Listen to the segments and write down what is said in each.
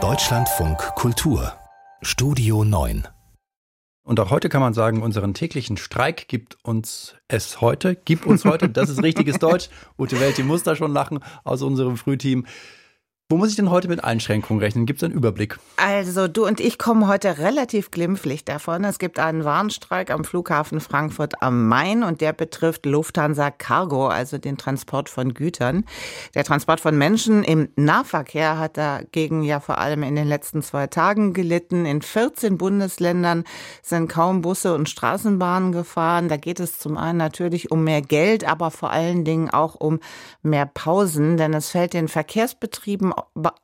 Deutschlandfunk Kultur Studio 9 und auch heute kann man sagen, unseren täglichen Streik gibt uns es heute, gibt uns heute, das ist richtiges Deutsch. Ute Welt, die muss da schon lachen aus unserem Frühteam. Wo muss ich denn heute mit Einschränkungen rechnen? Gibt es einen Überblick? Also du und ich kommen heute relativ glimpflich davon. Es gibt einen Warnstreik am Flughafen Frankfurt am Main und der betrifft Lufthansa Cargo, also den Transport von Gütern. Der Transport von Menschen im Nahverkehr hat dagegen ja vor allem in den letzten zwei Tagen gelitten. In 14 Bundesländern sind kaum Busse und Straßenbahnen gefahren. Da geht es zum einen natürlich um mehr Geld, aber vor allen Dingen auch um mehr Pausen, denn es fällt den Verkehrsbetrieben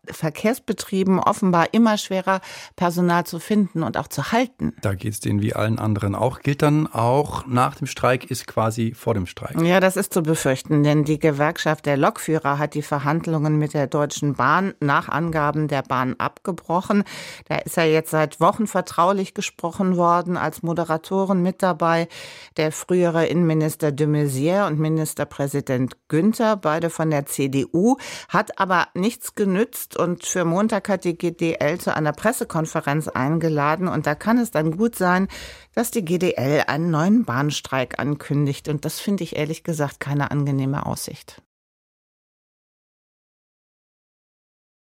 Verkehrsbetrieben offenbar immer schwerer, Personal zu finden und auch zu halten. Da geht es denen wie allen anderen auch. Gilt dann auch nach dem Streik ist quasi vor dem Streik. Ja, das ist zu befürchten, denn die Gewerkschaft der Lokführer hat die Verhandlungen mit der Deutschen Bahn nach Angaben der Bahn abgebrochen. Da ist ja jetzt seit Wochen vertraulich gesprochen worden, als Moderatoren mit dabei der frühere Innenminister de Maizière und Ministerpräsident Günther, beide von der CDU, hat aber nichts genützt und für Montag hat die GDL zu einer Pressekonferenz eingeladen. Und da kann es dann gut sein, dass die GDL einen neuen Bahnstreik ankündigt. Und das finde ich ehrlich gesagt keine angenehme Aussicht.